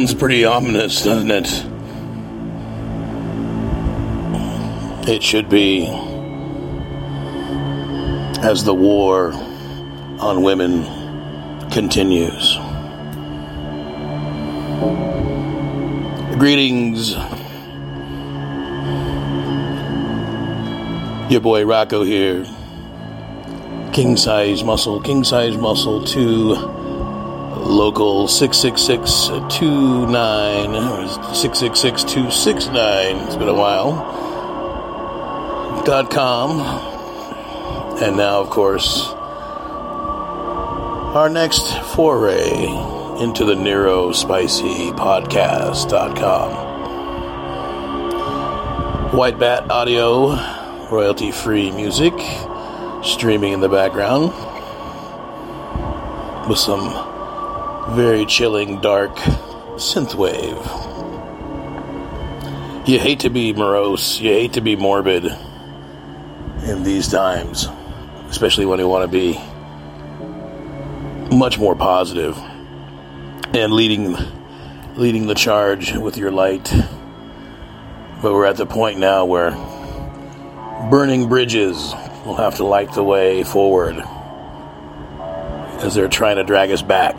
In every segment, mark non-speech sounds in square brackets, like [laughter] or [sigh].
Sounds pretty ominous, doesn't it? It should be. As the war on women continues. Greetings. Your boy Rocco here. King size muscle, king size muscle 2 local 66629 or 666 It's been a while. Dot com. And now, of course, our next foray into the Neuro Spicy Podcast.com. White Bat Audio, royalty free music, streaming in the background with some very chilling, dark synthwave. You hate to be morose, you hate to be morbid in these times, especially when you want to be much more positive and leading leading the charge with your light. But we're at the point now where burning bridges will have to light the way forward as they're trying to drag us back.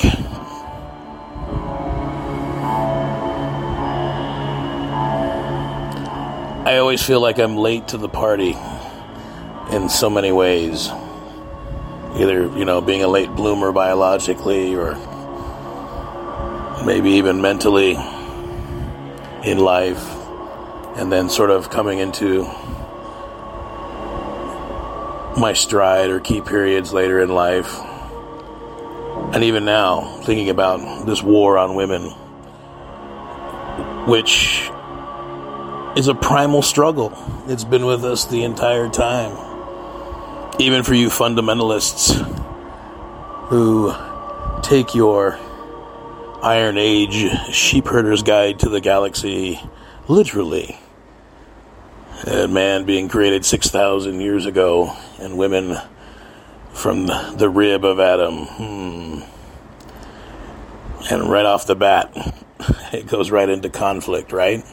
I always feel like I'm late to the party in so many ways. Either, you know, being a late bloomer biologically or maybe even mentally in life, and then sort of coming into my stride or key periods later in life. And even now, thinking about this war on women, which is a primal struggle. It's been with us the entire time. Even for you fundamentalists who take your Iron Age sheepherder's guide to the galaxy literally. A man being created 6,000 years ago, and women from the rib of Adam. Hmm. And right off the bat, [laughs] it goes right into conflict, right?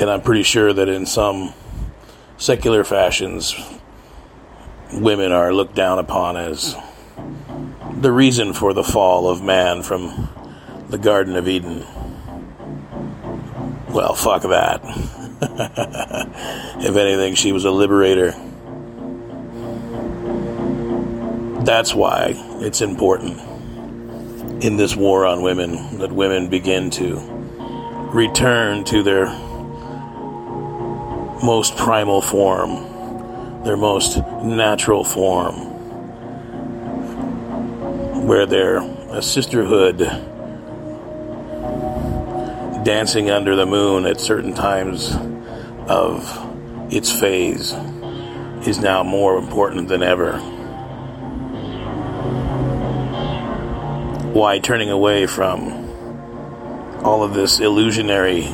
And I'm pretty sure that in some secular fashions, women are looked down upon as the reason for the fall of man from the Garden of Eden. Well, fuck that. [laughs] if anything, she was a liberator. That's why it's important in this war on women that women begin to return to their most primal form, their most natural form, where they're a sisterhood dancing under the moon at certain times of its phase is now more important than ever. Why turning away from all of this illusionary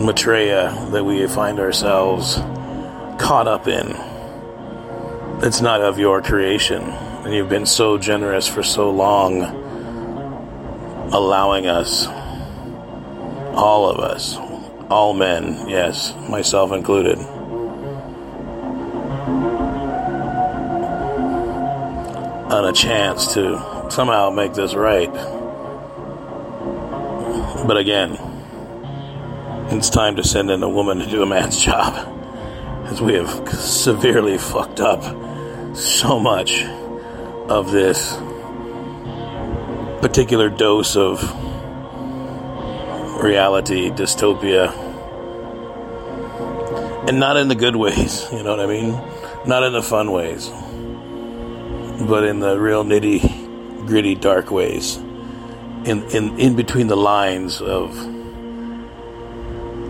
Maitreya that we find ourselves caught up in. It's not of your creation. And you've been so generous for so long, allowing us, all of us, all men, yes, myself included, on a chance to somehow make this right. But again, it's time to send in a woman to do a man's job. As we have severely fucked up so much of this particular dose of reality, dystopia. And not in the good ways, you know what I mean? Not in the fun ways, but in the real nitty gritty dark ways in, in, in between the lines of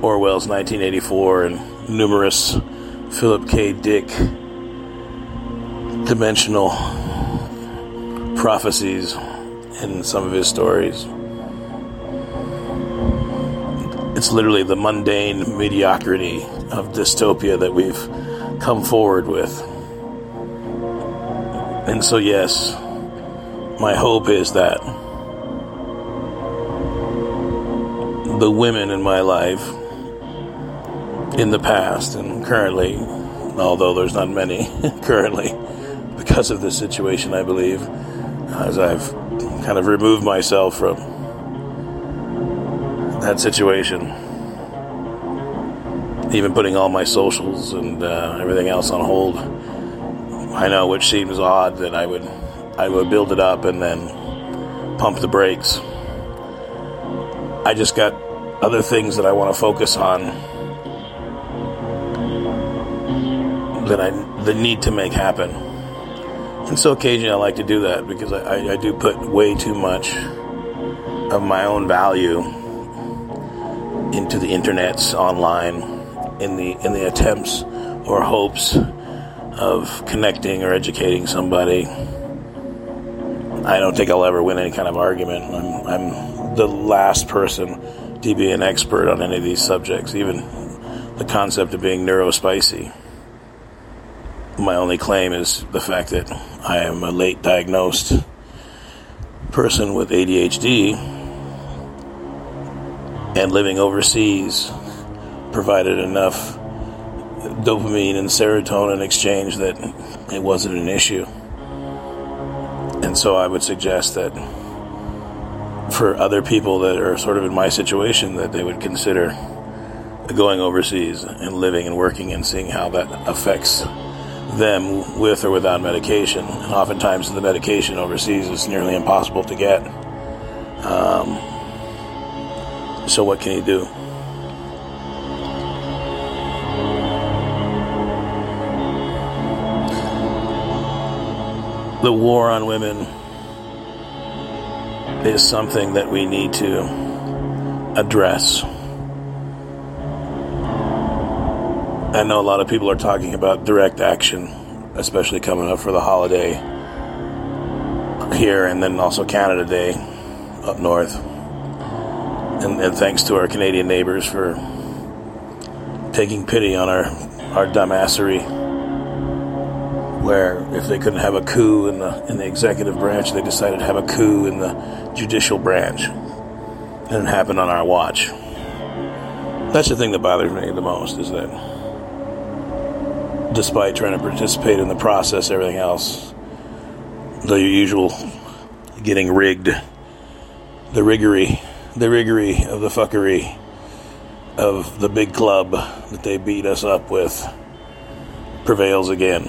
Orwell's 1984 and numerous Philip K. Dick dimensional prophecies in some of his stories. It's literally the mundane mediocrity of dystopia that we've come forward with. And so, yes, my hope is that the women in my life in the past and currently, although there's not many [laughs] currently because of this situation, I believe, as I've kind of removed myself from that situation, even putting all my socials and uh, everything else on hold. I know, which seems odd that I would I would build it up and then pump the brakes. I just got other things that I want to focus on that I that need to make happen. And so occasionally I like to do that because I, I, do put way too much of my own value into the internets online in the in the attempts or hopes of connecting or educating somebody. I don't think I'll ever win any kind of argument. I'm, I'm the last person to be an expert on any of these subjects, even the concept of being neurospicy my only claim is the fact that I am a late diagnosed person with ADHD and living overseas provided enough dopamine and serotonin exchange that it wasn't an issue. And so I would suggest that for other people that are sort of in my situation that they would consider going overseas and living and working and seeing how that affects them with or without medication. And oftentimes, the medication overseas is nearly impossible to get. Um, so, what can you do? The war on women is something that we need to address. I know a lot of people are talking about direct action, especially coming up for the holiday here and then also Canada Day up north. And, and thanks to our Canadian neighbors for taking pity on our, our dumbassery. Where if they couldn't have a coup in the in the executive branch, they decided to have a coup in the judicial branch. And it happened on our watch. That's the thing that bothers me the most is that despite trying to participate in the process, everything else, the usual getting rigged, the riggery, the riggery of the fuckery of the big club that they beat us up with prevails again.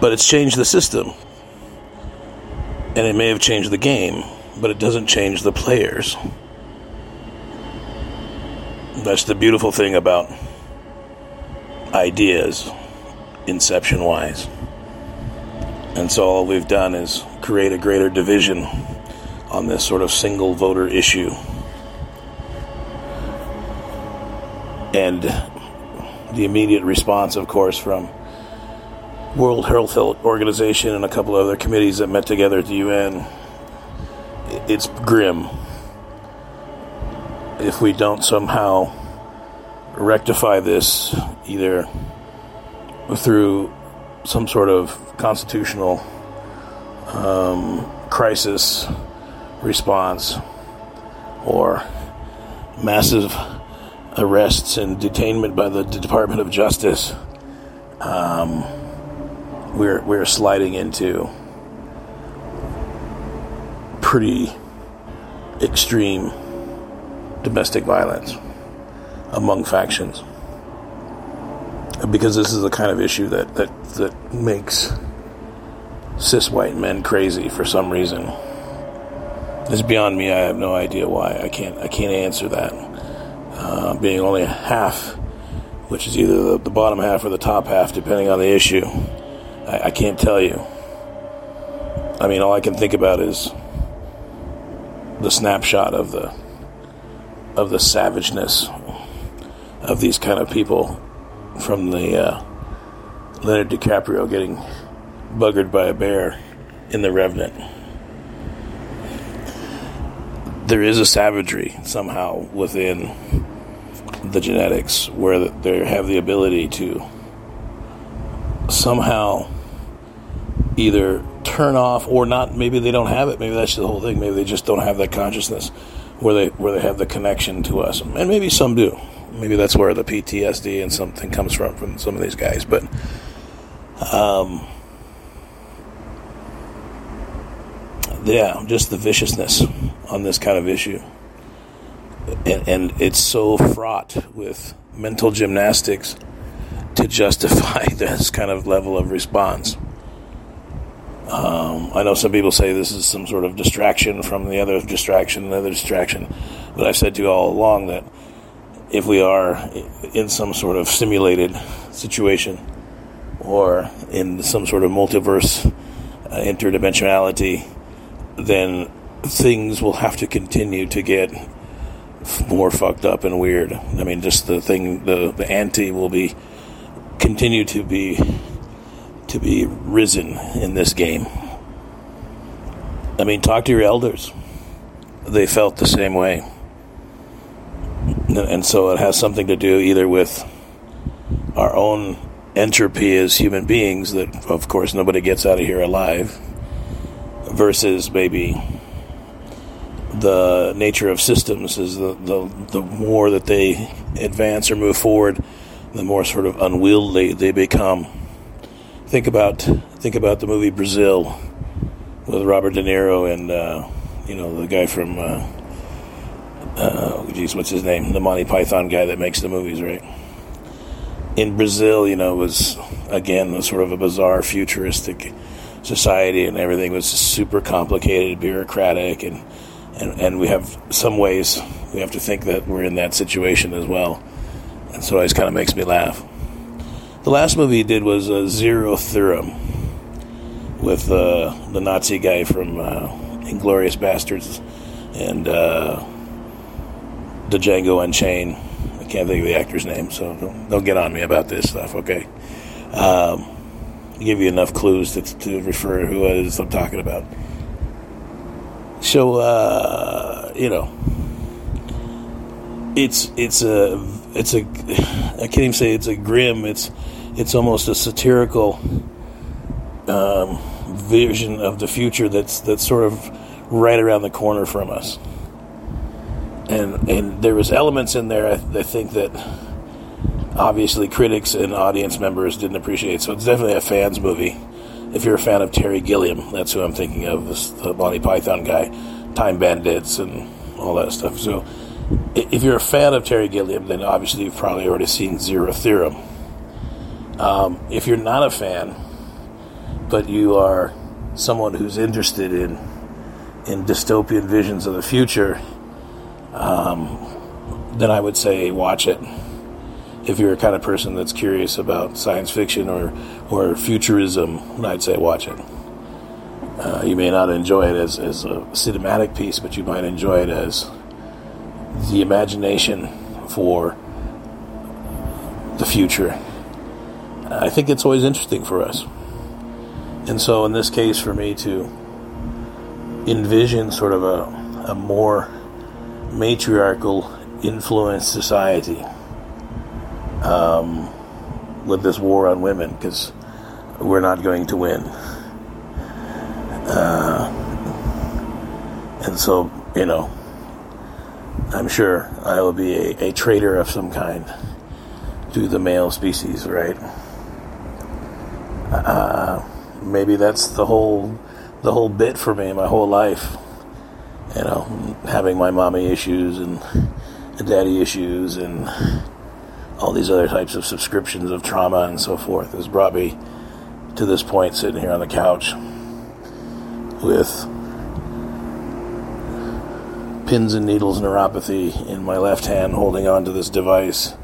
But it's changed the system. And it may have changed the game, but it doesn't change the players. That's the beautiful thing about ideas, inception wise. And so all we've done is create a greater division on this sort of single voter issue. And the immediate response, of course, from World Health Organization and a couple other committees that met together at the UN, it's grim. If we don't somehow rectify this either through some sort of constitutional um, crisis response or massive arrests and detainment by the Department of Justice, um, we're we're sliding into pretty extreme domestic violence among factions because this is the kind of issue that, that, that makes cis white men crazy for some reason. It's beyond me. I have no idea why. I can't. I can't answer that. Uh, being only a half, which is either the, the, bottom half or the top half, depending on the issue, I, I can't tell you. I mean, all I can think about is the snapshot of the of the savageness of these kind of people from the uh, Leonardo DiCaprio getting buggered by a bear in The Revenant. There is a savagery somehow within the genetics where they have the ability to somehow either turn off or not. Maybe they don't have it. Maybe that's the whole thing. Maybe they just don't have that consciousness where they where they have the connection to us, and maybe some do. Maybe that's where the PTSD and something comes from from some of these guys. But um, yeah, just the viciousness on this kind of issue, and, and it's so fraught with mental gymnastics to justify [laughs] this kind of level of response. Um, I know some people say this is some sort of distraction from the other distraction, another distraction, but I've said to you all along that if we are in some sort of simulated situation or in some sort of multiverse uh, interdimensionality, then things will have to continue to get more fucked up and weird. I mean, just the thing, the the ante will be continue to be to be risen in this game. I mean, talk to your elders. They felt the same way. And so it has something to do either with our own entropy as human beings, that of course nobody gets out of here alive, versus maybe the nature of systems is the, the, the more that they advance or move forward, the more sort of unwieldy they become think about think about the movie Brazil with Robert De Niro and uh, you know the guy from uh, uh, geez, what's his name? The Monty Python guy that makes the movies, right? In Brazil, you know, was again a sort of a bizarre futuristic society, and everything was super complicated, bureaucratic, and and, and we have some ways we have to think that we're in that situation as well, and so it always kind of makes me laugh. The last movie he did was uh, Zero Theorem with uh, the Nazi guy from uh, Inglourious Basterds and uh, the Django Unchained. I can't think of the actor's name, so don't, don't get on me about this stuff, okay? Um, give you enough clues to, to refer who it is I'm talking about. So, uh, you know, it's it's a it's a I can't even say it's a grim. It's it's almost a satirical um, vision of the future that's that's sort of right around the corner from us. And and there was elements in there I, I think that obviously critics and audience members didn't appreciate. So it's definitely a fans movie. If you're a fan of Terry Gilliam, that's who I'm thinking of, the Monty Python guy, Time Bandits, and all that stuff. So if you're a fan of Terry Gilliam, then obviously you've probably already seen Zero Theorem. Um, if you're not a fan, but you are someone who's interested in in dystopian visions of the future, um, then I would say watch it. If you're a kind of person that's curious about science fiction or or futurism, I'd say watch it. Uh, you may not enjoy it as, as a cinematic piece, but you might enjoy it as the imagination for the future I think it's always interesting for us. And so, in this case, for me to envision sort of a, a more matriarchal influenced society um, with this war on women, because we're not going to win. Uh, and so, you know, I'm sure I will be a, a traitor of some kind to the male species, right? Uh, maybe that's the whole the whole bit for me my whole life. You know, having my mommy issues and daddy issues and all these other types of subscriptions of trauma and so forth has brought me to this point sitting here on the couch with pins and needles neuropathy in my left hand holding on to this device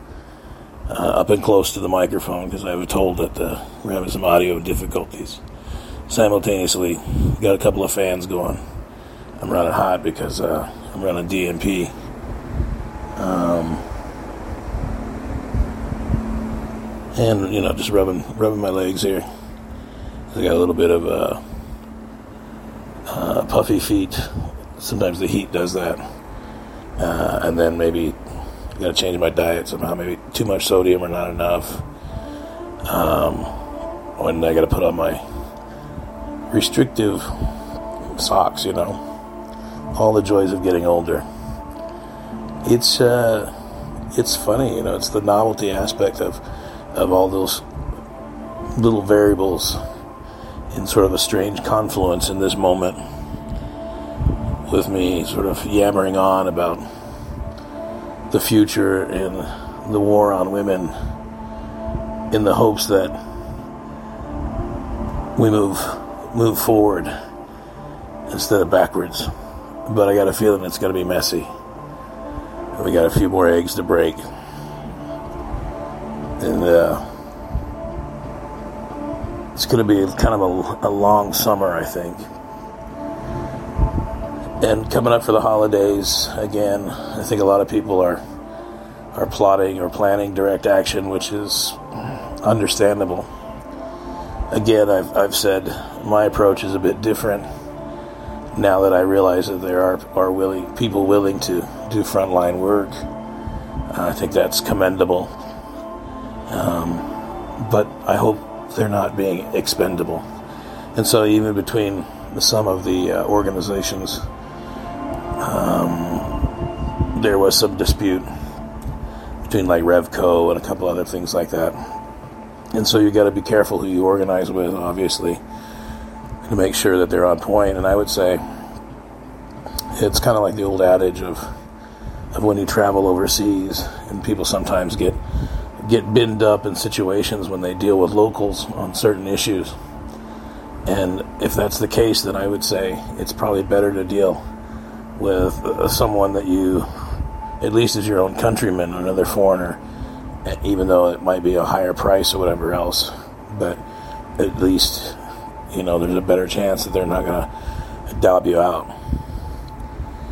uh, up and close to the microphone because I was told that uh, we're having some audio difficulties. Simultaneously, got a couple of fans going. I'm running hot because uh, I'm running DNP. Um, and you know, just rubbing rubbing my legs here. I got a little bit of uh, uh, puffy feet. Sometimes the heat does that, uh, and then maybe got to change my diet somehow. Maybe too much sodium or not enough. Um, I got to put on my restrictive socks, you know. All the joys of getting older. It's uh, it's funny, you know. It's the novelty aspect of of all those little variables in sort of a strange confluence in this moment with me sort of yammering on about the future and the war on women in the hopes that we move move forward instead of backwards. But I got a feeling it's going to be messy. We got a few more eggs to break. And uh, it's going to be kind of a, a long summer, I think. And coming up for the holidays, again, I think a lot of people are are plotting or planning direct action, which is understandable. Again, I've, I've said my approach is a bit different now that I realize that there are, are willing people willing to do frontline work. Uh, I think that's commendable. Um, but I hope they're not being expendable. And so, even between some of the uh, organizations um, there was some dispute between like Revco and a couple other things like that. And so you got to be careful who you organize with, obviously, to make sure that they're on point. And I would say it's kind of like the old adage of of when you travel overseas, and people sometimes get get binned up in situations when they deal with locals on certain issues. And if that's the case, then I would say it's probably better to deal with uh, someone that you, at least as your own countryman, another foreigner, even though it might be a higher price or whatever else, but at least, you know, there's a better chance that they're not going to dob you out.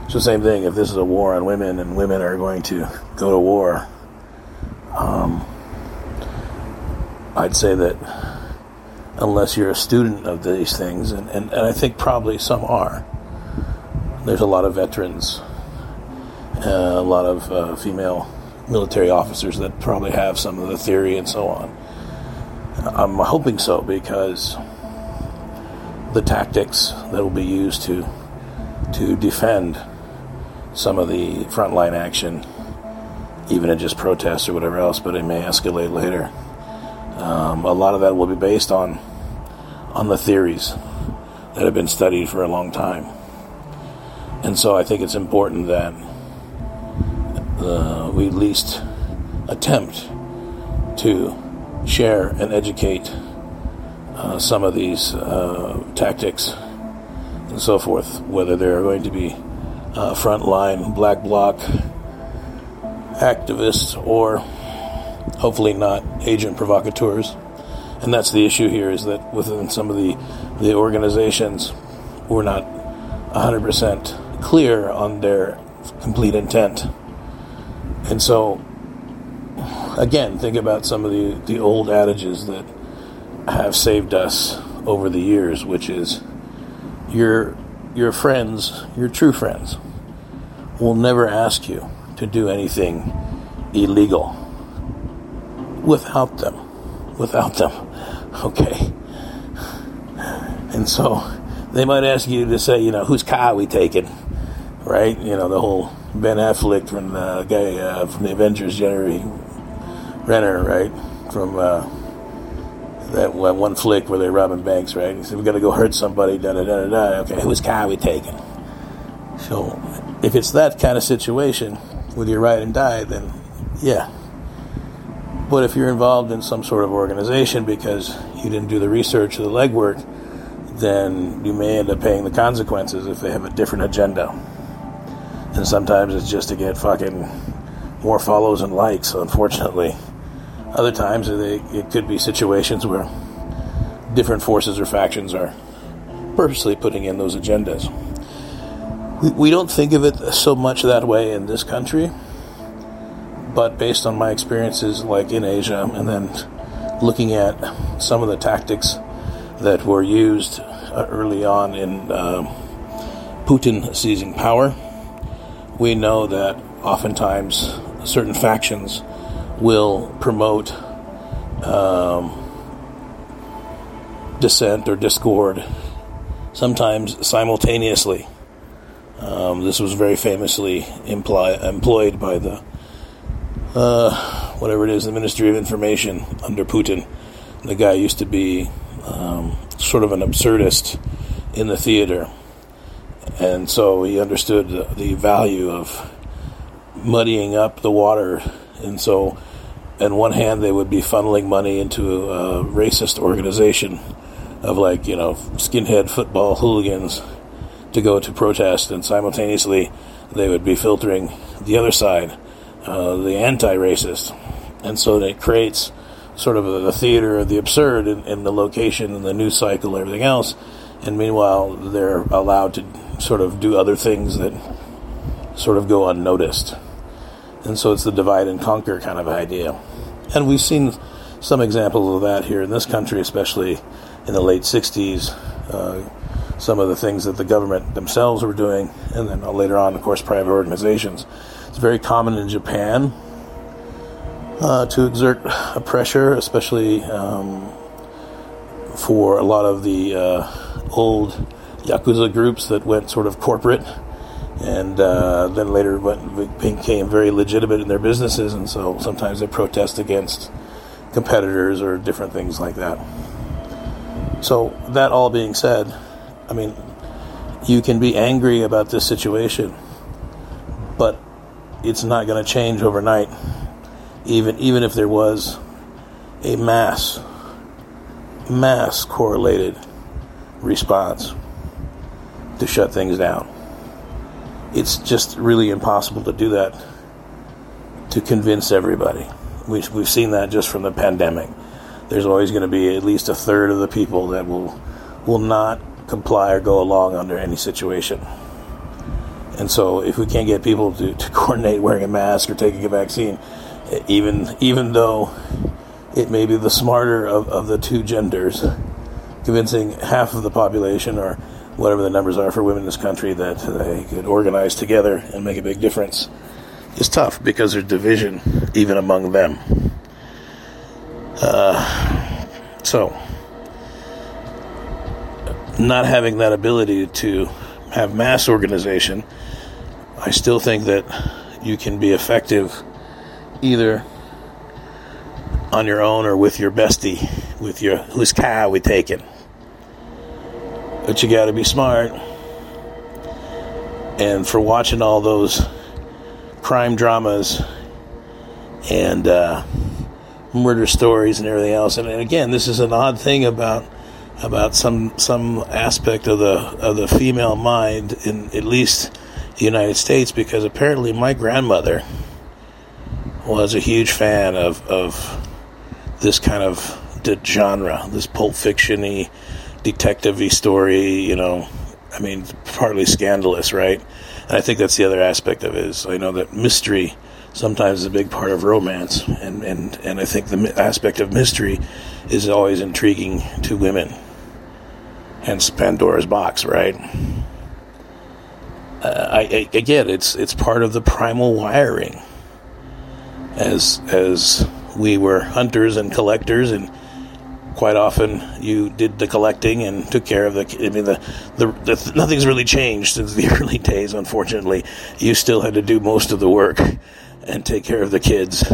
So, same thing, if this is a war on women and women are going to go to war, um, I'd say that unless you're a student of these things, and, and, and I think probably some are, there's a lot of veterans, uh, a lot of uh, female military officers that probably have some of the theory and so on. I'm hoping so because the tactics that will be used to to defend some of the frontline action, even in just protests or whatever else, but it may escalate later. Um, a lot of that will be based on on the theories that have been studied for a long time. And so I think it's important that uh, we at least attempt to share and educate uh, some of these uh, tactics and so forth, whether they're going to be uh, frontline black bloc activists or hopefully not agent provocateurs. And that's the issue here is that within some of the, the organizations, we're not 100% clear on their complete intent. And so, again, think about some of the, the old adages that have saved us over the years, which is your, your friends, your true friends, will never ask you to do anything illegal without them. Without them. [laughs] Okay. And so they might ask you to say, you know, whose car are we taking? Right? You know, the whole Ben Affleck from the guy uh, from the Avengers, Jeremy Renner, right? From uh, that one flick where they're robbing banks, right? He said, "We're gonna go hurt somebody." Da da da da. Okay, whose car are we taking? So, if it's that kind of situation with your ride and die, then yeah. But if you're involved in some sort of organization because you didn't do the research or the legwork, then you may end up paying the consequences if they have a different agenda and sometimes it's just to get fucking more follows and likes. Unfortunately, other times it could be situations where different forces or factions are purposely putting in those agendas. We, we don't think of it so much that way in this country, but based on my experiences, like in Asia, and then looking at some of the tactics that were used uh, early on in uh, Putin seizing power we know that oftentimes certain factions will promote um, dissent or discord sometimes simultaneously. Um, this was very famously imply, employed by the uh, whatever it is, the Ministry of Information under Putin. The guy used to be um, sort of an absurdist in the theater, and so he understood the, value of muddying up the water, and so. On one hand, they would be funneling money into a racist organization of like you know skinhead football hooligans to go to protest, and simultaneously they would be filtering the other side, uh, the anti-racist, and so it creates sort of a, the theater of the absurd in, in the location and the news cycle, and everything else. And meanwhile, they're allowed to sort of do other things that sort of go unnoticed. And so it's the divide and conquer kind of idea. And we've seen some examples of that here in this country, especially in the late 60s. Uh, some of the things that the government themselves were doing, and then later on, of course, private organizations. It's very common in Japan uh, to exert a pressure, especially um, for a lot of the uh, old yakuza groups that went sort of corporate, and uh, then later went, became very legitimate in their businesses, and so sometimes they protest against competitors or different things like that. So that all being said, I mean, you can be angry about this situation, but it's not going to change overnight. Even even if there was a mass mass correlated response to shut things down. It's just really impossible to do that to convince everybody. We've, we've seen that just from the pandemic. There's always going to be at least a third of the people that will will not comply or go along under any situation. And so, if we can't get people to, to [laughs] coordinate wearing a mask or taking a vaccine, even even though it may be the smarter of, of the two genders, convincing half of the population or whatever the numbers are for women in this country that they could organize together and make a big difference is tough because there's division even among them. Uh, so not having that ability to have mass organization, I still think that you can be effective either on your own or with your bestie, with your whose car we taking. But you got to be smart. And for watching all those crime dramas and uh, murder stories and everything else, and again, this is an odd thing about about some some aspect of the of the female mind in at least the United States because apparently my grandmother was a huge fan of of this kind of genre, this pulp fictiony, detective-y story. You know, I mean, partly scandalous, right? And I think that's the other aspect of it. Is I know that mystery sometimes is a big part of romance, and and and I think the aspect of mystery is always intriguing to women hence Pandora's box, right? Uh, I, I, again, it's it's part of the primal wiring. As as we were hunters and collectors, and quite often you did the collecting and took care of the. I mean, the, the, the nothing's really changed since the [laughs] early days. Unfortunately, you still had to do most of the work and take care of the kids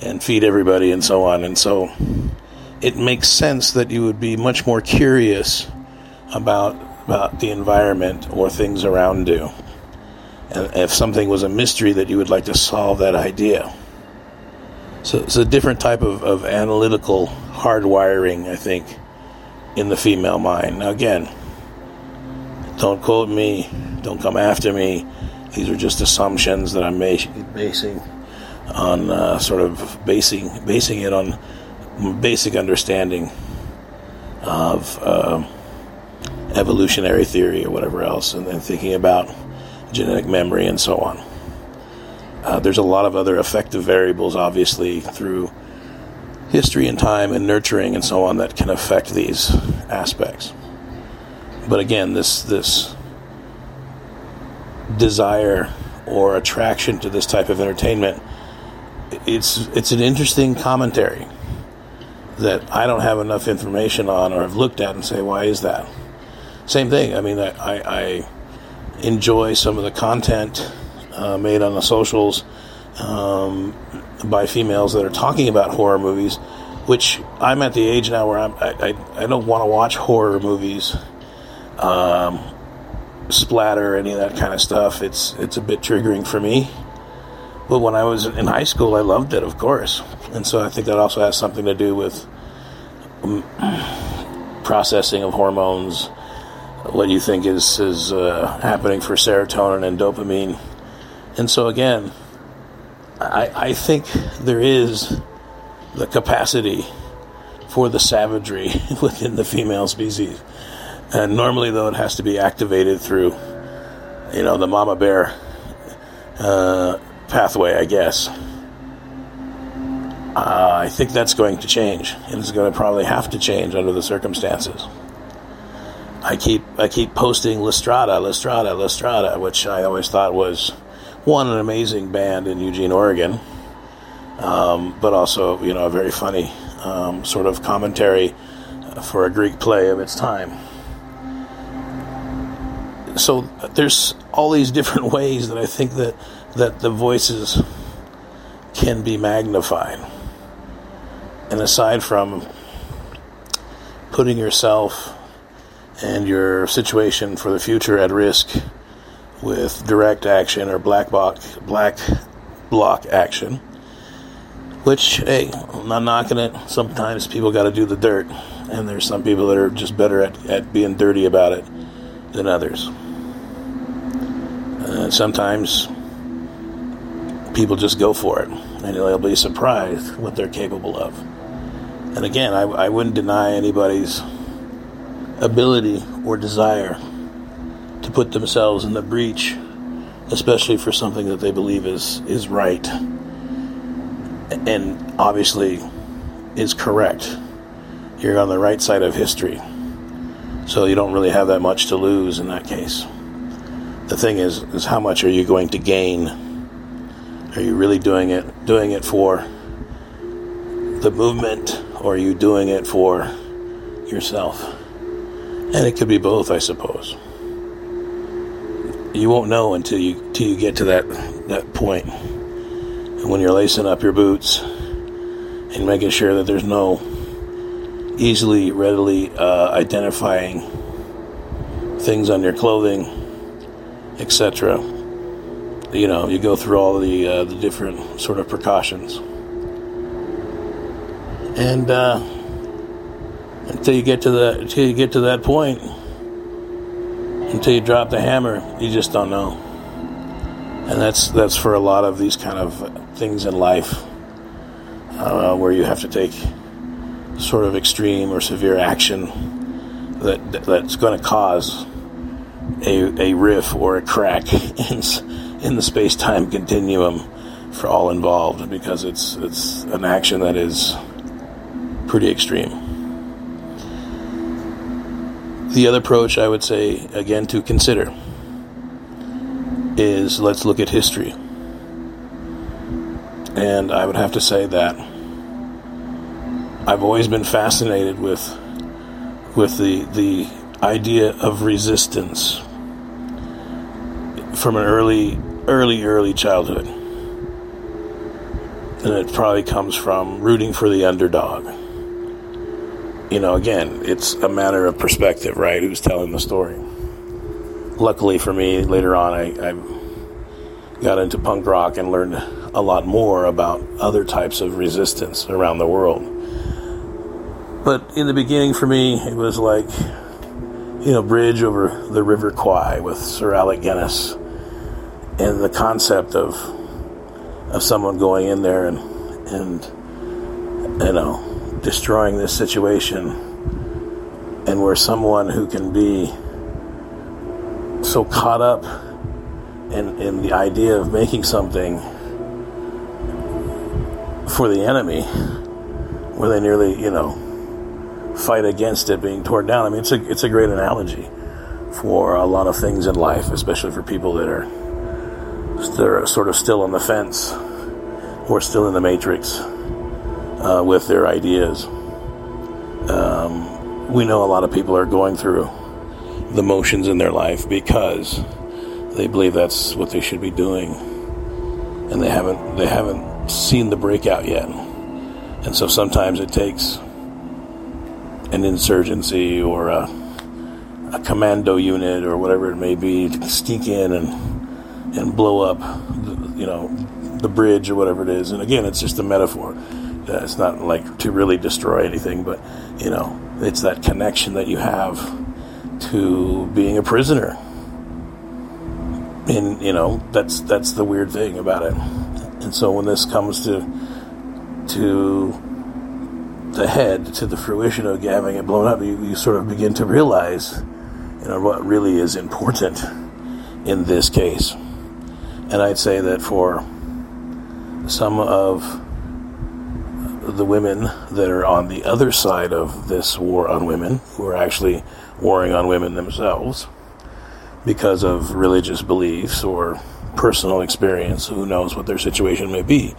and feed everybody and so on. And so, it makes sense that you would be much more curious about about the environment or things around you. And if something was a mystery that you would like to solve that idea. So it's a different type of, of analytical hardwiring, I think, in the female mind. Now again, don't quote me, don't come after me. These are just assumptions that I'm basing on uh, sort of basing basing it on basic understanding of uh, evolutionary theory or whatever else, and then thinking about genetic memory and so on. Uh, there's a lot of other effective variables, obviously, through history and time and nurturing and so on that can affect these aspects. But again, this this desire or attraction to this type of entertainment, it's it's an interesting commentary that I don't have enough information on or have looked at and say, why is that? same thing. I mean, I, I, enjoy some of the content uh, made on the socials um, by females that are talking about horror movies, which I'm at the age now where I'm, I, I, I don't want to watch horror movies, um, splatter, any of that kind of stuff. It's, it's a bit triggering for me. But when I was in high school, I loved it, of course. And so I think that also has something to do with um, processing of hormones, what you think is, is uh, happening for serotonin and dopamine. And so, again, I, I think there is the capacity for the savagery [laughs] within the female species. And normally, though, it has to be activated through, you know, the mama bear uh, pathway, I guess. Uh, I think that's going to change. It's going to probably have to change under the circumstances. I keep I keep posting Lysistrata, Lysistrata, Lysistrata, which I always thought was one an amazing band in Eugene, Oregon, um, but also you know a very funny um, sort of commentary for a Greek play of its time. So there's all these different [laughs] ways that I think that that the voices can be magnified. And aside from putting yourself and your situation for the future at risk with direct action or black bloc, black bloc action, which, hey, I'm not knocking it. Sometimes people got to do the dirt, and there's some people that are just better at, at being dirty about it than others. Uh, sometimes people just go for it, and they'll be surprised what they're capable of. And again, I, I wouldn't deny anybody's ability or desire to put themselves in the breach, especially for something that they believe is, is right and obviously is correct. You're on the right side of history. So you don't really have that much to lose in that case. The thing is is how much are you going to gain? Are you really doing it doing it for the movement or are you doing it for yourself? And it could be both, I suppose. You won't know until you until you get to that that point. And when you're lacing up your boots and making sure that there's no easily, readily uh, identifying things on your clothing, etc. You know, you go through all the uh, the different sort of precautions, and uh, until you get to the until you get to that point, until you drop the hammer, you just don't know. And that's that's for a lot of these kind of things in life, uh, where you have to take sort of extreme or severe action that that's going to cause a, a riff or a crack [laughs] in, in the space time continuum for all involved because it's it's an action that is pretty extreme. The other approach I would say again to consider is let's look at history. And I would have to say that I've always been fascinated with with the the idea of resistance from an early early early childhood. And it probably comes from rooting for the underdog. You know, again, it's a matter of perspective, right? Who's telling the story? Luckily for me, later on, I, I got into punk rock and learned a lot more about other types of resistance around the world. But in the beginning, for me, it was like, you know, Bridge over the River Kwai with Sir Alec Guinness, and the concept of of someone going in there and and you know destroying this situation, and where someone who can be so caught up in in the idea of making something for the enemy, where they nearly, you know fight against it being torn down. I mean, it's a it's a great analogy for a lot of things in life, especially for people that are that are sort of still on the fence or still in the matrix uh, with their ideas. Um, we know a lot of people are going through the motions in their life because they believe that's what they should be doing, and they haven't they haven't seen the breakout yet. And so sometimes it takes an insurgency or a, a commando unit or whatever it may be to sneak in and and blow up, the, you know, the bridge or whatever it is. And again, it's just a metaphor. Uh, it's not like to really destroy anything, but you know, it's that connection that you have to being a prisoner. And you know, that's that's the weird thing about it. And so when this comes to to the head, to the fruition of having it blown up, you, you sort of begin to realize, you know, what really is important in this case. And I'd say that for some of the women that are on the other side of this war on women, who are actually warring on women themselves because of religious beliefs or personal experience, who knows what their situation may be.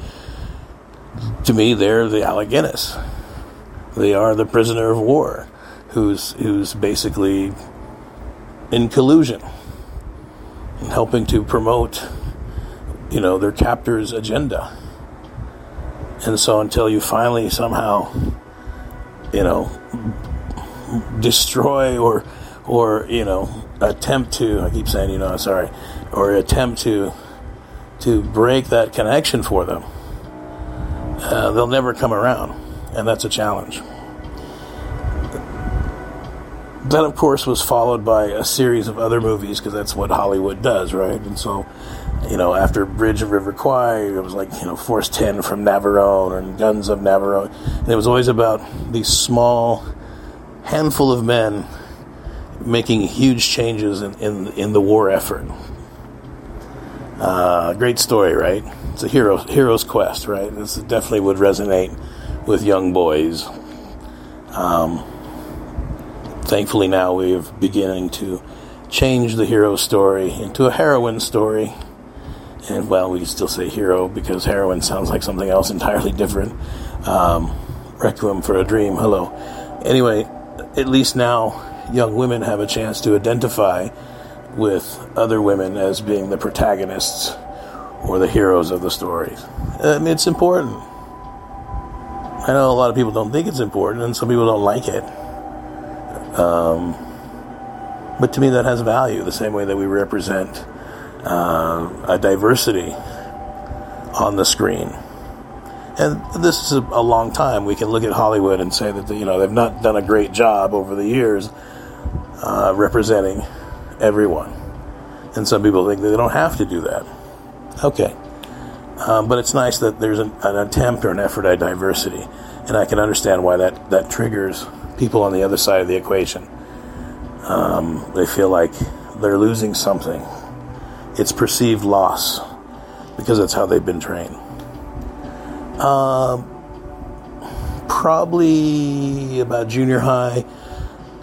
To me, they're the Alec Guinness. They are the prisoner of war, who's who's basically in collusion, and helping to promote, you know, their captor's agenda. And so until you finally somehow, you know, destroy or or you know attempt to I keep saying you know sorry or attempt to to break that connection for them, uh, they'll never come around, and that's a challenge. That, of course, was followed by a series of other movies because that's what Hollywood does, right? And so, you know, after Bridge of River Kwai, it was like, you know, Force 10 from Navarone and Guns of Navarone. And it was always about these small handful of men making huge changes in, in, in the war effort. Uh, great story, right? It's a hero hero's quest, right? This definitely would resonate with young boys. Um, thankfully, now we're beginning to change the hero story into a heroine story. And well, we still say hero because heroine sounds like something else entirely different. Um, Requiem for a Dream, hello. Anyway, at least now young women have a chance to identify with other women as being the protagonists or the heroes of the stories. It's important. I know a lot of people don't think it's important, and some people don't like it. Um, but to me, that has value, the same way that we represent uh, a diversity on the screen. And this is a, long time. We can look at Hollywood and say that you know they've not done a great job over the years uh, representing everyone. And some people think that they don't have to do that. Okay. Um, but it's nice that there's an, an, attempt or an effort at diversity. And I can understand why that, that triggers people on the other side of the equation. Um, they feel like they're losing something. It's perceived loss because that's how they've been trained. Um, probably about junior high.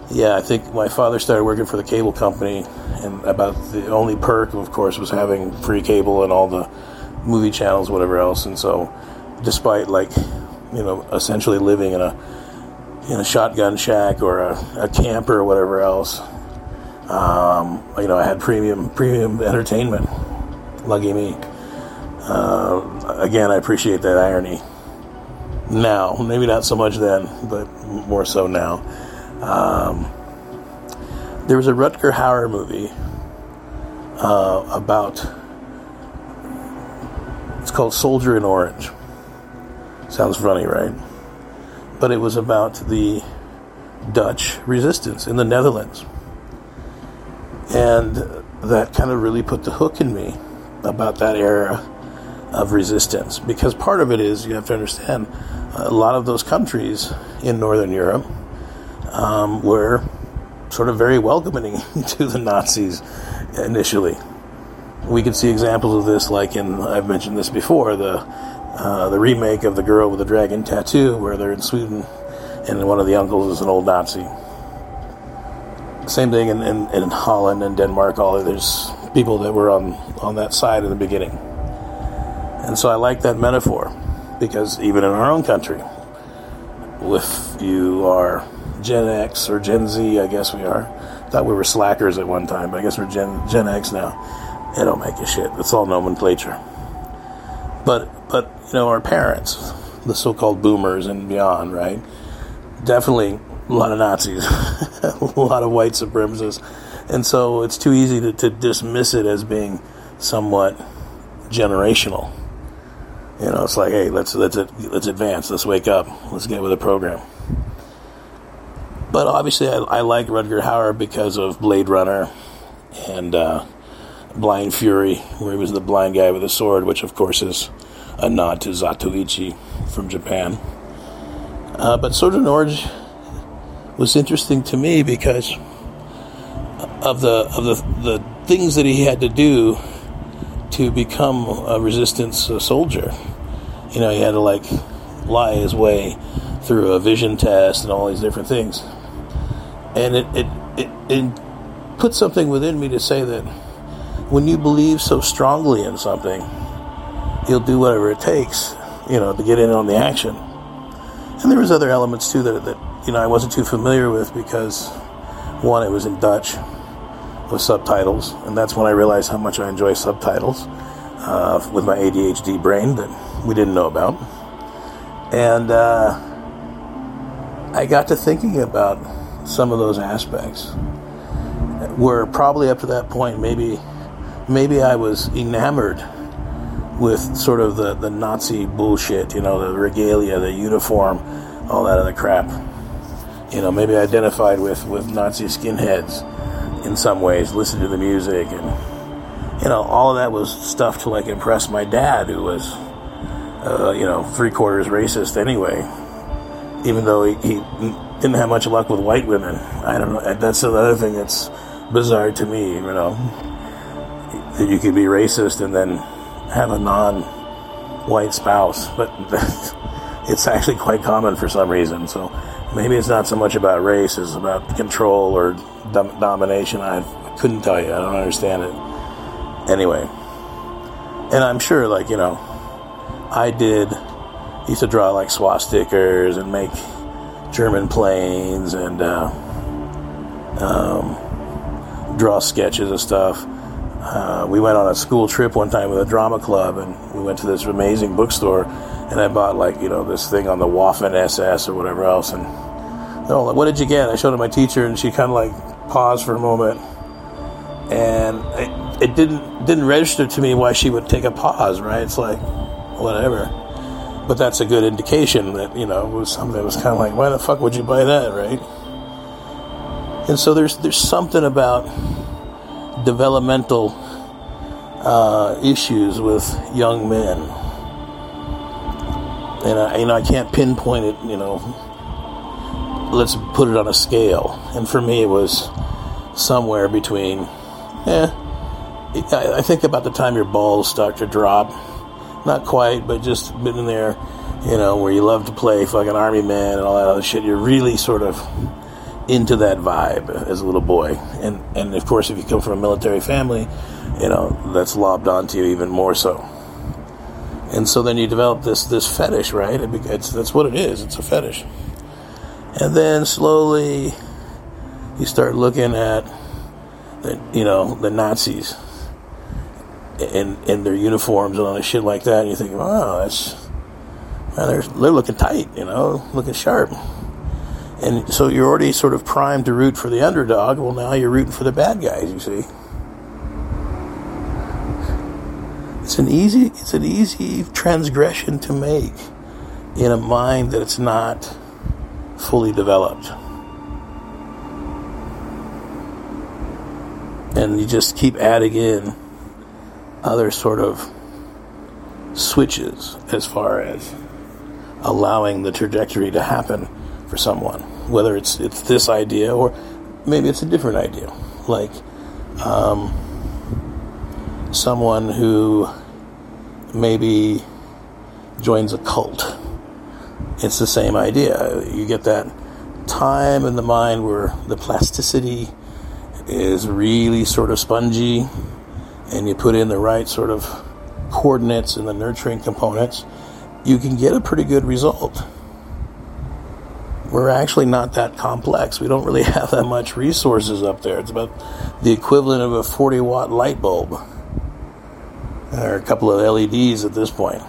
Yeah, I think my father started working for the cable company, and about the only perk, of course, was having free cable and all the movie channels, whatever else. And so, despite like, you know, essentially living in a in a shotgun shack or a, a camper or whatever else, um, you know, I had premium premium entertainment. Lucky me. Uh, again, I appreciate that irony. Now, maybe not so much then, but more so now. Um, there was a Rutger Hauer movie uh, about. It's called Soldier in Orange. Sounds funny, right? But it was about the Dutch resistance in the Netherlands. And that kind of really put the hook in me about that era of resistance because part of it is you have to understand a lot of those countries in Northern Europe um, were sort of very welcoming [laughs] to the Nazis initially. We can see examples of this, like in I've mentioned this before the uh, the remake of the Girl with the Dragon Tattoo, where they're in Sweden and one of the uncles is an old Nazi. Same thing in, in, in Holland and Denmark. All there's people that were on on that side in the beginning. And so I like that metaphor because even in our own country, if you are Gen X or Gen Z, I guess we are. Thought we were slackers at one time, but I guess we're Gen Gen X now. It don't make a shit. It's all nomenclature. But but you know our parents, the so-called boomers and beyond, right? Definitely a lot of Nazis, [laughs] a lot of white supremacists, and so it's too easy to, to dismiss it as being somewhat generational. You know, it's like, hey, let's let's let's advance, let's wake up, let's get with the program. But obviously, I, I like Rutger Hauer because of Blade Runner and uh, Blind Fury, where he was the blind guy with a sword, which of course is a nod to Zatoichi from Japan. Uh, but Sergeant Orange was interesting to me because of the of the the things that he had to do to become a resistance soldier. You know, he had to like lie his way through a vision test and all these different things. And it, it, it, it put something within me to say that when you believe so strongly in something, you'll do whatever it takes, you know, to get in on the action. And there was other elements too that, that you know I wasn't too familiar with because one, it was in Dutch with subtitles, and that's when I realized how much I enjoy subtitles uh, with my ADHD brain that we didn't know about. And uh, I got to thinking about some of those aspects. Where probably up to that point, maybe maybe I was enamored with sort of the, the Nazi bullshit, you know, the regalia, the uniform, all that other crap. You know, maybe identified with, with Nazi skinheads in some ways, listened to the music, and, you know, all of that was stuff to, like, impress my dad, who was, uh, you know, three quarters racist anyway, even though he, he didn't have much luck with white women. I don't know. That's another thing that's bizarre to me, you know, that you could be racist and then have a non-white spouse, but [laughs] it's actually quite common for some reason. So maybe it's not so much about race as about control or dom- domination. I couldn't tell you. I don't understand it. Anyway, and I'm sure, like you know, I did used to draw like swastikas and make German planes and uh, um, draw sketches of stuff. Uh, we went on a school trip one time with a drama club, and we went to this amazing bookstore, and I bought like you know this thing on the Waffen SS or whatever else, and all like, "What did you get?" I showed it to my teacher, and she kind of like paused for a moment, and it, it didn't didn't register to me why she would take a pause. Right? It's like whatever, but that's a good indication that you know it was something that was kind of like, "Why the fuck would you buy that?" Right? And so there's there's something about developmental uh, issues with young men. And I, you know, I can't pinpoint it. You know, let's put it on a scale. And for me, it was somewhere between, yeah. I think about the time your balls start to drop. Not quite, but just been in there, you know, where you love to play fucking army man and all that other shit. You're really sort of into that vibe as a little boy. And and of course, if you come from a military family, you know that's lobbed onto you even more so. And so then you develop this this fetish, right? It, it's, that's what it is. It's a fetish. And then slowly, you start looking at, the, you know, the Nazis in in their uniforms and all this shit like that, and you think, wow, that's man, they're they're looking tight, you know, looking sharp. And so you're already sort of primed to root for the underdog. Well, now you're rooting for the bad guys. You see, it's an easy it's an easy transgression to make in a mind that it's not fully developed. And you just keep adding in other sort of switches as far as allowing the trajectory to happen for someone, whether it's it's this idea or maybe it's a different idea, like um, someone who maybe joins a cult. It's the same idea. You get that time in the mind where the plasticity is really sort of spongy, and you put in the right sort of coordinates and the nurturing components, you can get a pretty good result we're actually not that complex. We don't really [laughs] have that much resources up there. It's about the equivalent of a 40 watt light bulb or a couple of LEDs at this point.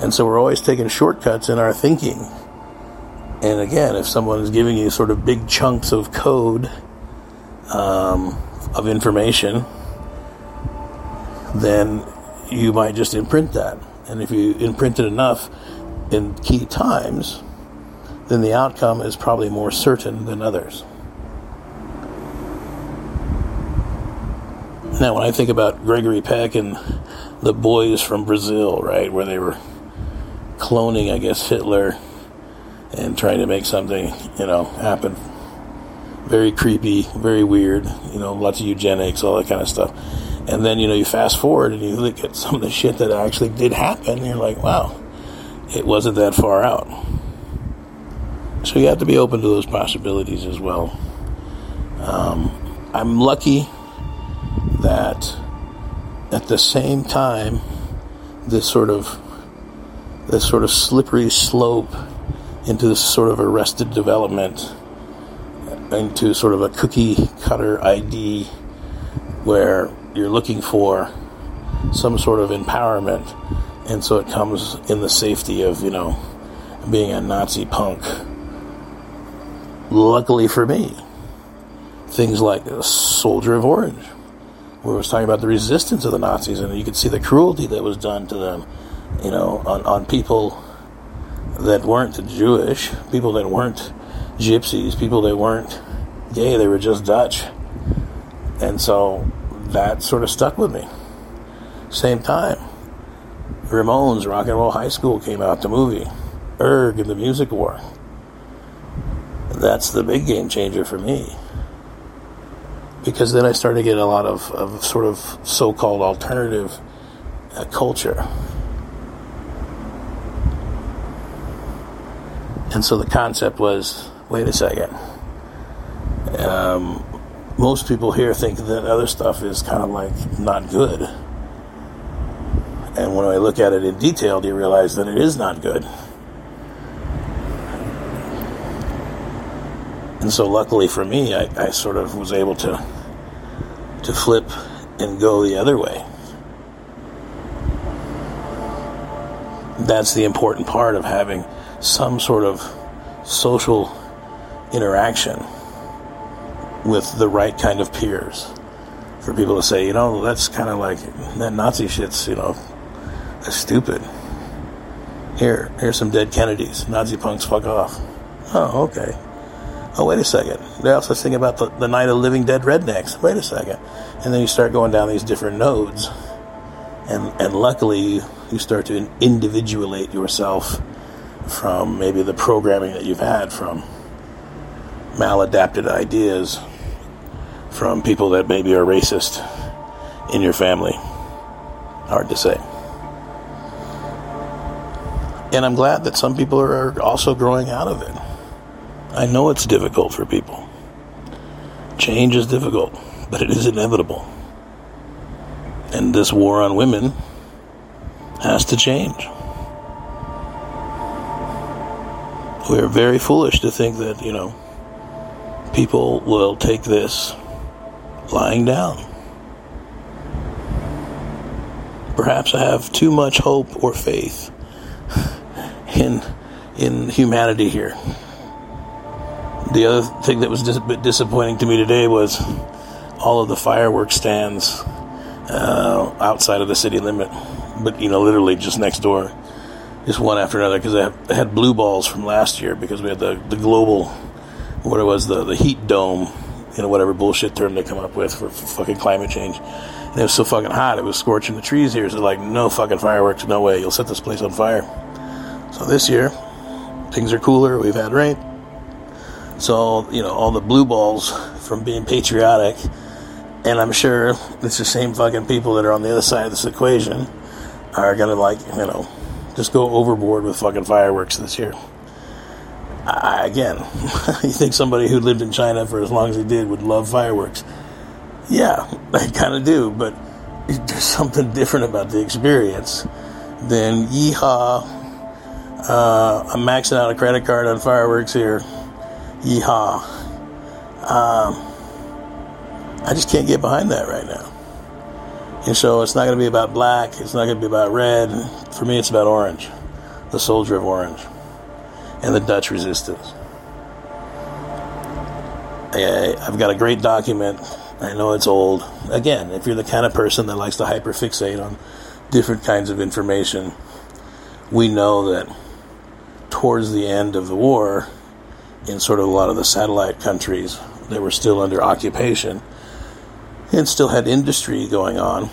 And so we're always taking shortcuts in our thinking. And again, if someone is giving you sort of big chunks of code, um, of information, then you might just imprint that. And if you imprint it enough in key times, then the outcome is probably more certain than others. Now, when I think about Gregory Peck and the boys from Brazil, right, where they were cloning, I guess, Hitler and trying to make something, you know, happen. Very creepy, very weird, you know, lots of eugenics, all that kind of stuff. And then, you know, you fast forward and you look at some of the shit that actually did happen, and you're like, wow, it wasn't that far out. So you have to be open to those possibilities as well. Um, I'm lucky that at the same time, this sort of this sort of slippery slope into this sort of arrested development into sort of a cookie cutter ID where you're looking for some sort of empowerment and so it comes in the safety of you know being a Nazi punk luckily for me things like soldier of orange where it was talking about the resistance of the Nazis and you could see the cruelty that was done to them you know, on, on people that weren't Jewish, people that weren't gypsies, people that weren't gay, they were just Dutch. And so that sort of stuck with me. Same time, Ramones Rock and Roll High School came out, the movie, Urgh and the Music War. That's the big game changer for me. Because then I started to get a lot of, of sort of so called alternative uh, culture And so the concept was wait a second. Um, most people here think that other stuff is kind of like not good. And when I look at it in detail, do you realize that it is not good. And so, luckily for me, I, I sort of was able to to flip and go the other way. That's the important part of having some sort of social interaction with the right kind of peers for people to say, you know, that's kind of like that Nazi shit's, you know, that's stupid. Here, here's some dead Kennedys. Nazi punks, fuck off. Oh, okay. Oh, wait a second. They also sing about the, the night of living dead rednecks. Wait a second. And then you start going down these different nodes. And, and luckily, you start to individuate yourself from maybe the programming that you've had from maladapted ideas from people that maybe are racist in your family. Hard to say. And I'm glad that some people are also growing out of it. I know it's difficult for people. Change is difficult, but it is inevitable. And this war on women has to change. we are very foolish to think that, you know, people will take this lying down. Perhaps I have too much hope or faith [laughs] in in humanity here. The other thing that was a bit disappointing to me today was all of the fireworks stands uh, outside of the city limit, but you know, literally just next door just one after another because I had blue balls from last year because we had the, the global, what it was, the, the heat dome, you know, whatever bullshit term they come up with for, for fucking climate change. And it was so fucking hot, it was scorching the trees here. So, like, no fucking fireworks, no way, you'll set this place on fire. So, this year, things are cooler, we've had rain. So, you know, all the blue balls from being patriotic, and I'm sure it's the same fucking people that are on the other side of this equation are gonna, like, you know, just go overboard with fucking fireworks this year. I, again, [laughs] you think somebody who lived in China for as long as he did would love fireworks? Yeah, I kind of do, but there's something different about the experience than yeehaw, Uh, I'm maxing out a credit card on fireworks here. Yeehaw. Um, I just can't get behind that right now. And so it's not going to be about black. It's not going to be about red. For me, it's about orange. The soldier of orange. And the Dutch resistance. I, I've got a great document. I know it's old. Again, if you're the kind of person that likes to hyperfixate on different kinds of information, we know that towards the end of the war, in sort of a lot of the satellite countries that were still under occupation and still had industry going on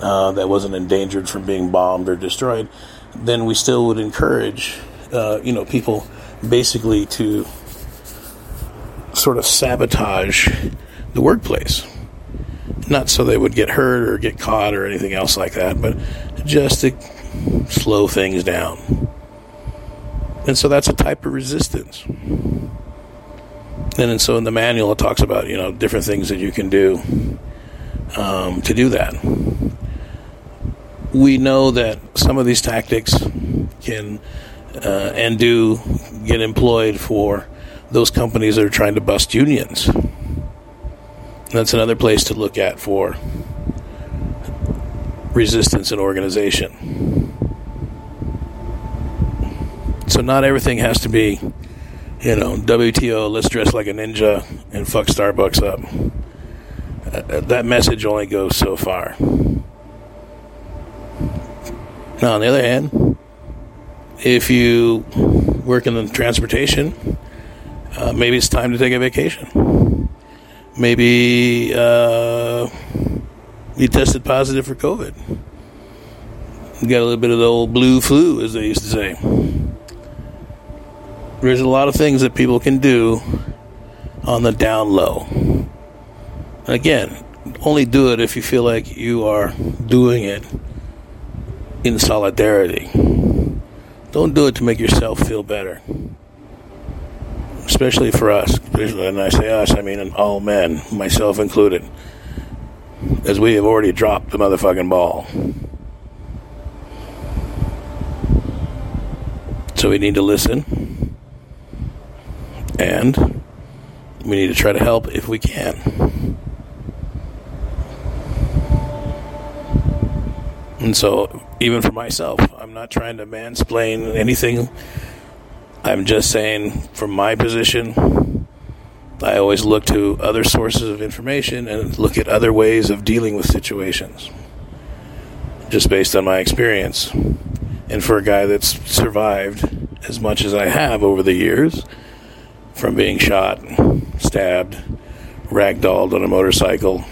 uh, that wasn't endangered from being bombed or destroyed, then we still would encourage, uh, you know, people basically to sort of sabotage the workplace. Not so they would get hurt or get caught or anything else like that, but just to slow things down. And so that's a type of resistance. And, and so in the manual, it talks about, you know, different things that you can do um, to do that. We know that some of these tactics can uh, and do get employed for those companies that are trying to bust unions. That's another place to look at for resistance and organization. So not everything has to be, you know, WTO, let's dress like a ninja and fuck Starbucks up. Uh, that message only goes so far. Now, on the other hand, if you work in the transportation, uh, maybe it's time to take a vacation. Maybe uh, you tested positive for COVID. You got a little bit of the old blue flu, as they used to say. There's a lot of things that people can do on the down low. Again, only do it if you feel like you are doing it in solidarity. Don't do it to make yourself feel better. Especially for us. And I say us, I mean all men, myself included. As we have already dropped the motherfucking ball. So we need to listen and we need to try to help if we can. And so, even for myself, I'm not trying to mansplain anything. I'm just saying, from my position, I always look to other sources of information and look at other ways of dealing with situations, just based on my experience. And for a guy that's survived as much as I have over the years, from being shot, stabbed, ragdolled on a motorcycle,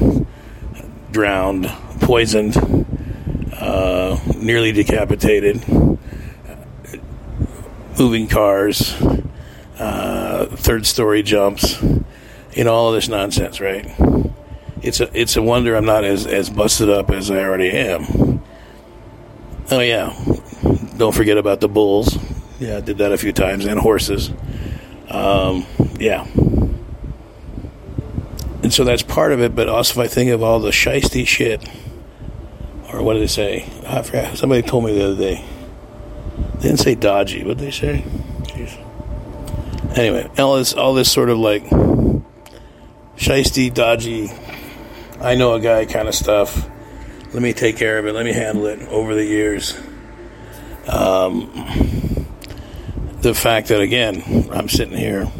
drowned, poisoned, uh, nearly decapitated, moving cars, uh, third story jumps, know, all of this nonsense, right? It's a it's a wonder I'm not as, as busted up as I already am. Oh yeah, don't forget about the bulls. Yeah, I did that a few times and horses. Um, yeah. And so that's part of it, but also if I think of all the shisty shit, or what did they say? I forgot. Somebody told me the other day. They didn't say dodgy, what did they say? Jeez. Anyway, all this, all this sort of like shisty, dodgy, I know a guy kind of stuff. Let me take care of it. Let me handle it over the years. Um, the fact that again I'm sitting here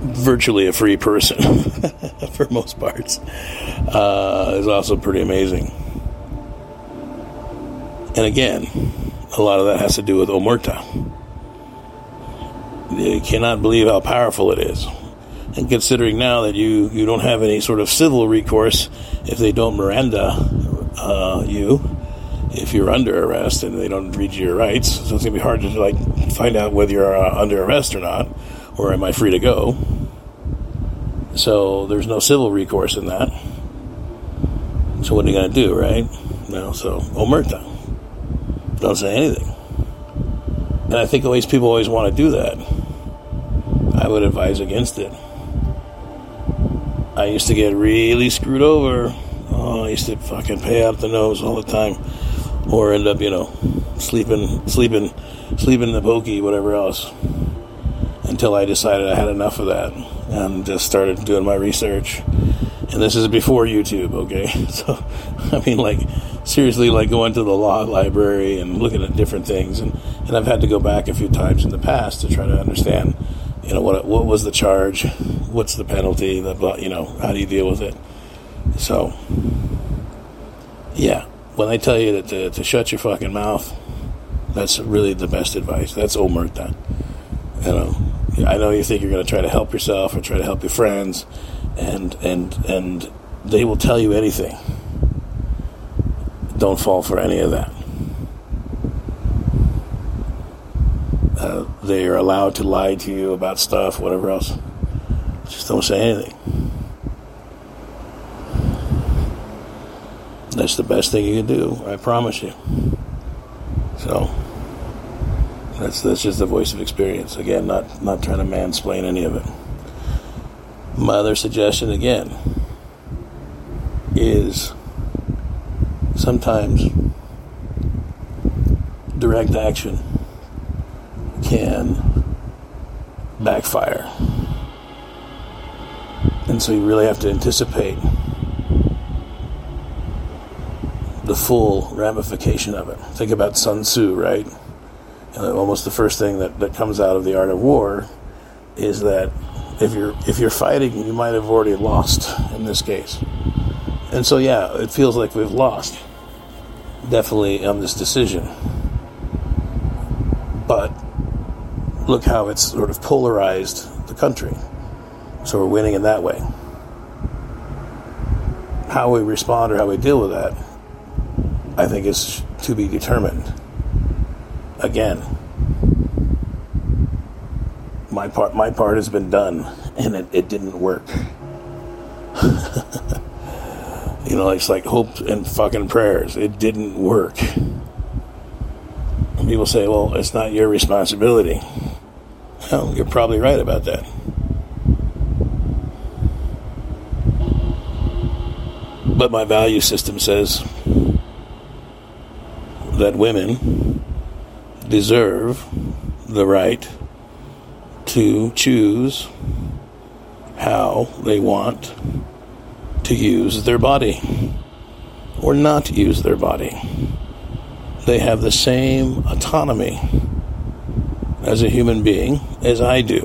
virtually a free person [laughs] for most parts uh, is also pretty amazing. And again, a lot of that has to do with Omerta. You cannot believe how powerful it is. And considering now that you, you don't have any sort of civil recourse if they don't Miranda uh, you, if you're under arrest and they don't read you your rights. So it's to be hard to like find out whether you're uh, under arrest or not, or am I free to go. So there's no civil recourse in that. So what are you to do, right? No, so omerta. Don't say anything. And I think always people always want to do that. I would advise against it. I used to get really screwed over. Oh, I used to fucking pay out the nose all the time or end up, you know, sleeping, sleeping, sleeping in the pokey, whatever else. Until I decided I had enough of that and just started doing my research. And this is before YouTube, okay? [laughs] So, I mean, like, seriously, like going to the law library and looking at different things. And, and I've had to go back a few times in the past to try to understand, you know, what, what was the charge? What's the penalty? The, you know, how do you deal with it? So, yeah, when I tell you that to, to shut your fucking mouth, that's really the best advice. That's omerta. You know, I know you think you're going to try to help yourself or try to help your friends, and and and they will tell you anything. Don't fall for any of that. Uh, they are allowed to lie to you about stuff, whatever else. Just don't say anything. That's the best thing you can do. I promise you. So. That's that's just the voice of experience. Again, not not trying to mansplain any of it. My other suggestion again is sometimes direct action can backfire. And so you really have to anticipate the full ramification of it. Think about Sun Tzu, right? uh, almost the first thing that, that comes out of the art of war is that if you're if you're fighting, you might have already lost in this case. And so, yeah, it feels like we've lost, definitely on this decision. But look how it's sort of polarized the country. So we're winning in that way. How we respond or how we deal with that, I think, is to be determined again, my part my part has been done, and it, it didn't work. [laughs] you know, it's like hope and fucking prayers. It didn't work. And people say, "Well, it's not your responsibility." Well, you're probably right about that. But my value system says that women deserve the right to choose how they want to use their body or not use their body. They have the same autonomy as a human being as I do,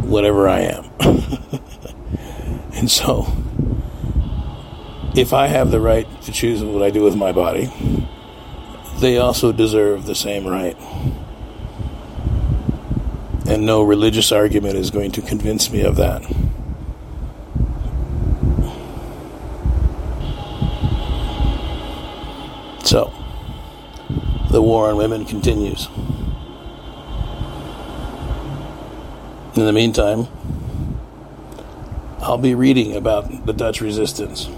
whatever I am. [laughs] and so, if I have the right to choose what I do with my body, they also deserve the same right. And no religious argument is going to convince me of that. So, the war on women continues. In the meantime, I'll be reading about the Dutch resistance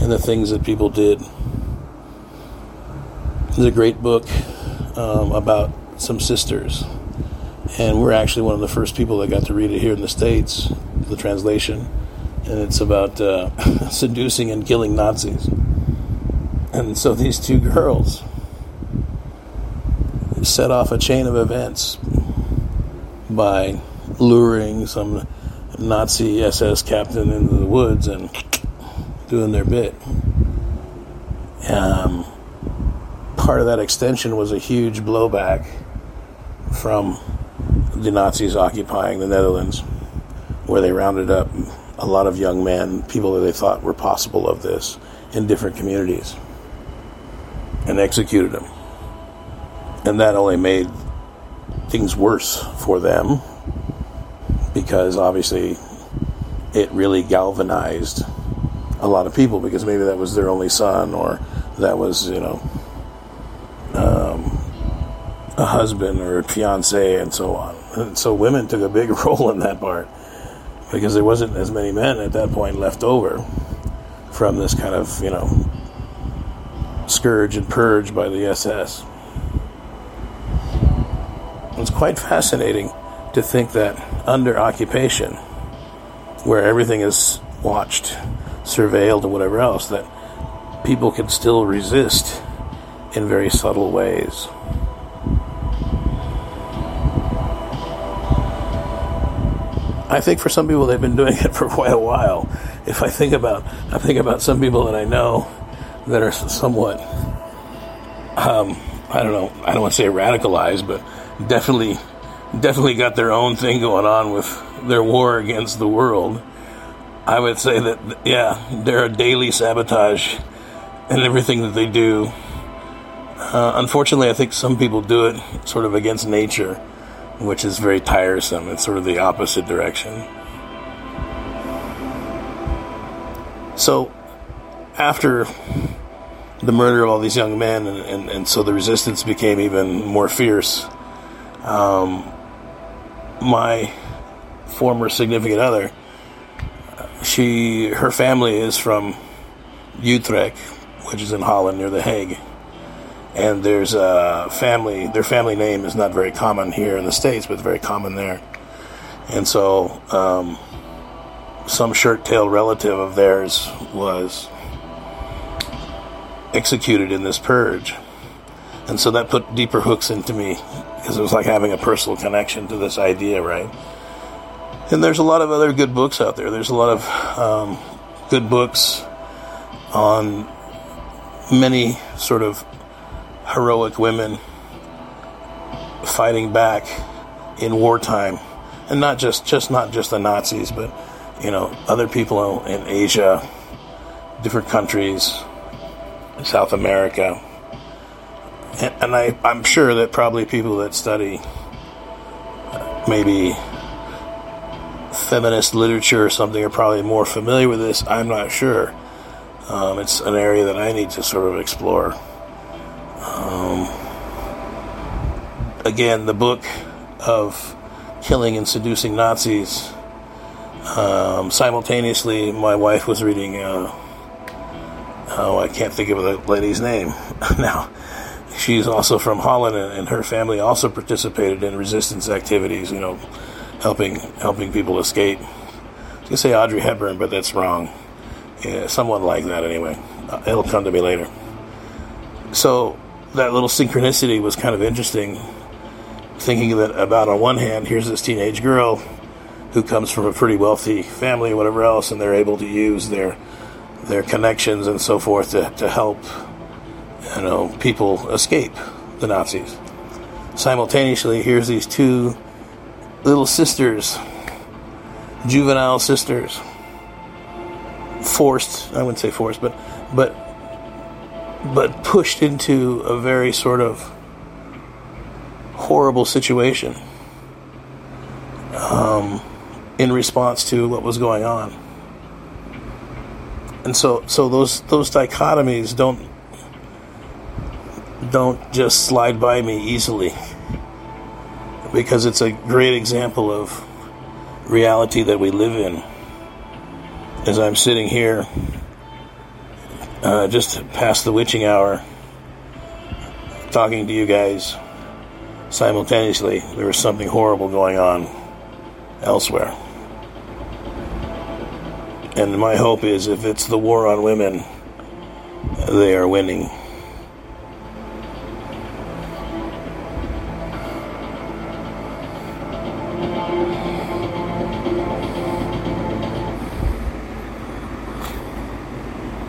and the things that people did there's a great book um, about some sisters, and we're actually one of the first people that got to read it here in the states. The translation, and it's about uh, [laughs] seducing and killing Nazis. And so these two girls set off a chain of events by luring some Nazi SS captain into the woods and doing their bit. Um, part of that extension was a huge blowback from the Nazis occupying the Netherlands, where they rounded up a lot of young men, people that they thought were possible of this, in different communities, and executed them. And that only made things worse for them because obviously it really galvanized a lot of people because maybe that was their only son or that was, you know, um, a husband or a fiance and so on. And so women took a big [laughs] role in that part because there wasn't as many men at that point left over from this kind of, you know, scourge and purge by the SS. It's quite fascinating to think that under occupation, where everything is watched, surveilled, or whatever else, that people can still resist in very subtle ways. I think for some people they've been doing [laughs] it for quite a while. If I think about, I think about some people that I know that are somewhat, um, I don't know, I don't want to say radicalized, but definitely, definitely got their own thing going on with their war against the world. I would say that, yeah, they're a daily sabotage in everything that they do. Uh, unfortunately, I think some people do it sort of against nature, which is very tiresome. It's sort of the opposite direction. So, after the murder of all these young men, and, and, and so the resistance became even more fierce, um, my former significant other, she, her family is from Utrecht, which is in Holland near The Hague. And there's a family, their family name is not very common here in the States, but very common there. And so, um, some shirt tailed relative of theirs was executed in this purge. And so that put deeper hooks into me because it was like having a personal connection to this idea, right? And there's a lot of other good books out there. There's a lot of um, good books on many sort of heroic women fighting back in wartime, and not just just not just the Nazis, but you know other people in Asia, different countries, South America, and, and I I'm sure that probably people that study uh, maybe feminist literature or something are probably more familiar with this. I'm not sure. Um, it's an area that I need to sort of explore. Um, again, the book of killing and seducing Nazis. Um, simultaneously, my wife was reading. Uh, oh, I can't think of the lady's name [laughs] now. She's also from Holland, and, and her family also participated in resistance activities. You know, helping helping people escape. I was say Audrey Hepburn, but that's wrong yeah, someone like that anyway. Uh, it'll come to me later. So that little synchronicity was kind of interesting. Thinking that about on one hand, here's this teenage girl who comes from a pretty wealthy family, whatever else, and they're able to use their their connections and so forth to, to help you know people escape the Nazis. Simultaneously, here's these two little sisters, juvenile sisters. Forced I wouldn't say forced but but but pushed into a very sort of horrible situation um, in response to what was going on. And so so those those dichotomies don't don't just slide by me easily because it's a great example of reality that we live in as I'm sitting here uh, just past the witching hour talking to you guys simultaneously, there is something horrible going on elsewhere. And my hope is if it's the war on women, they are winning.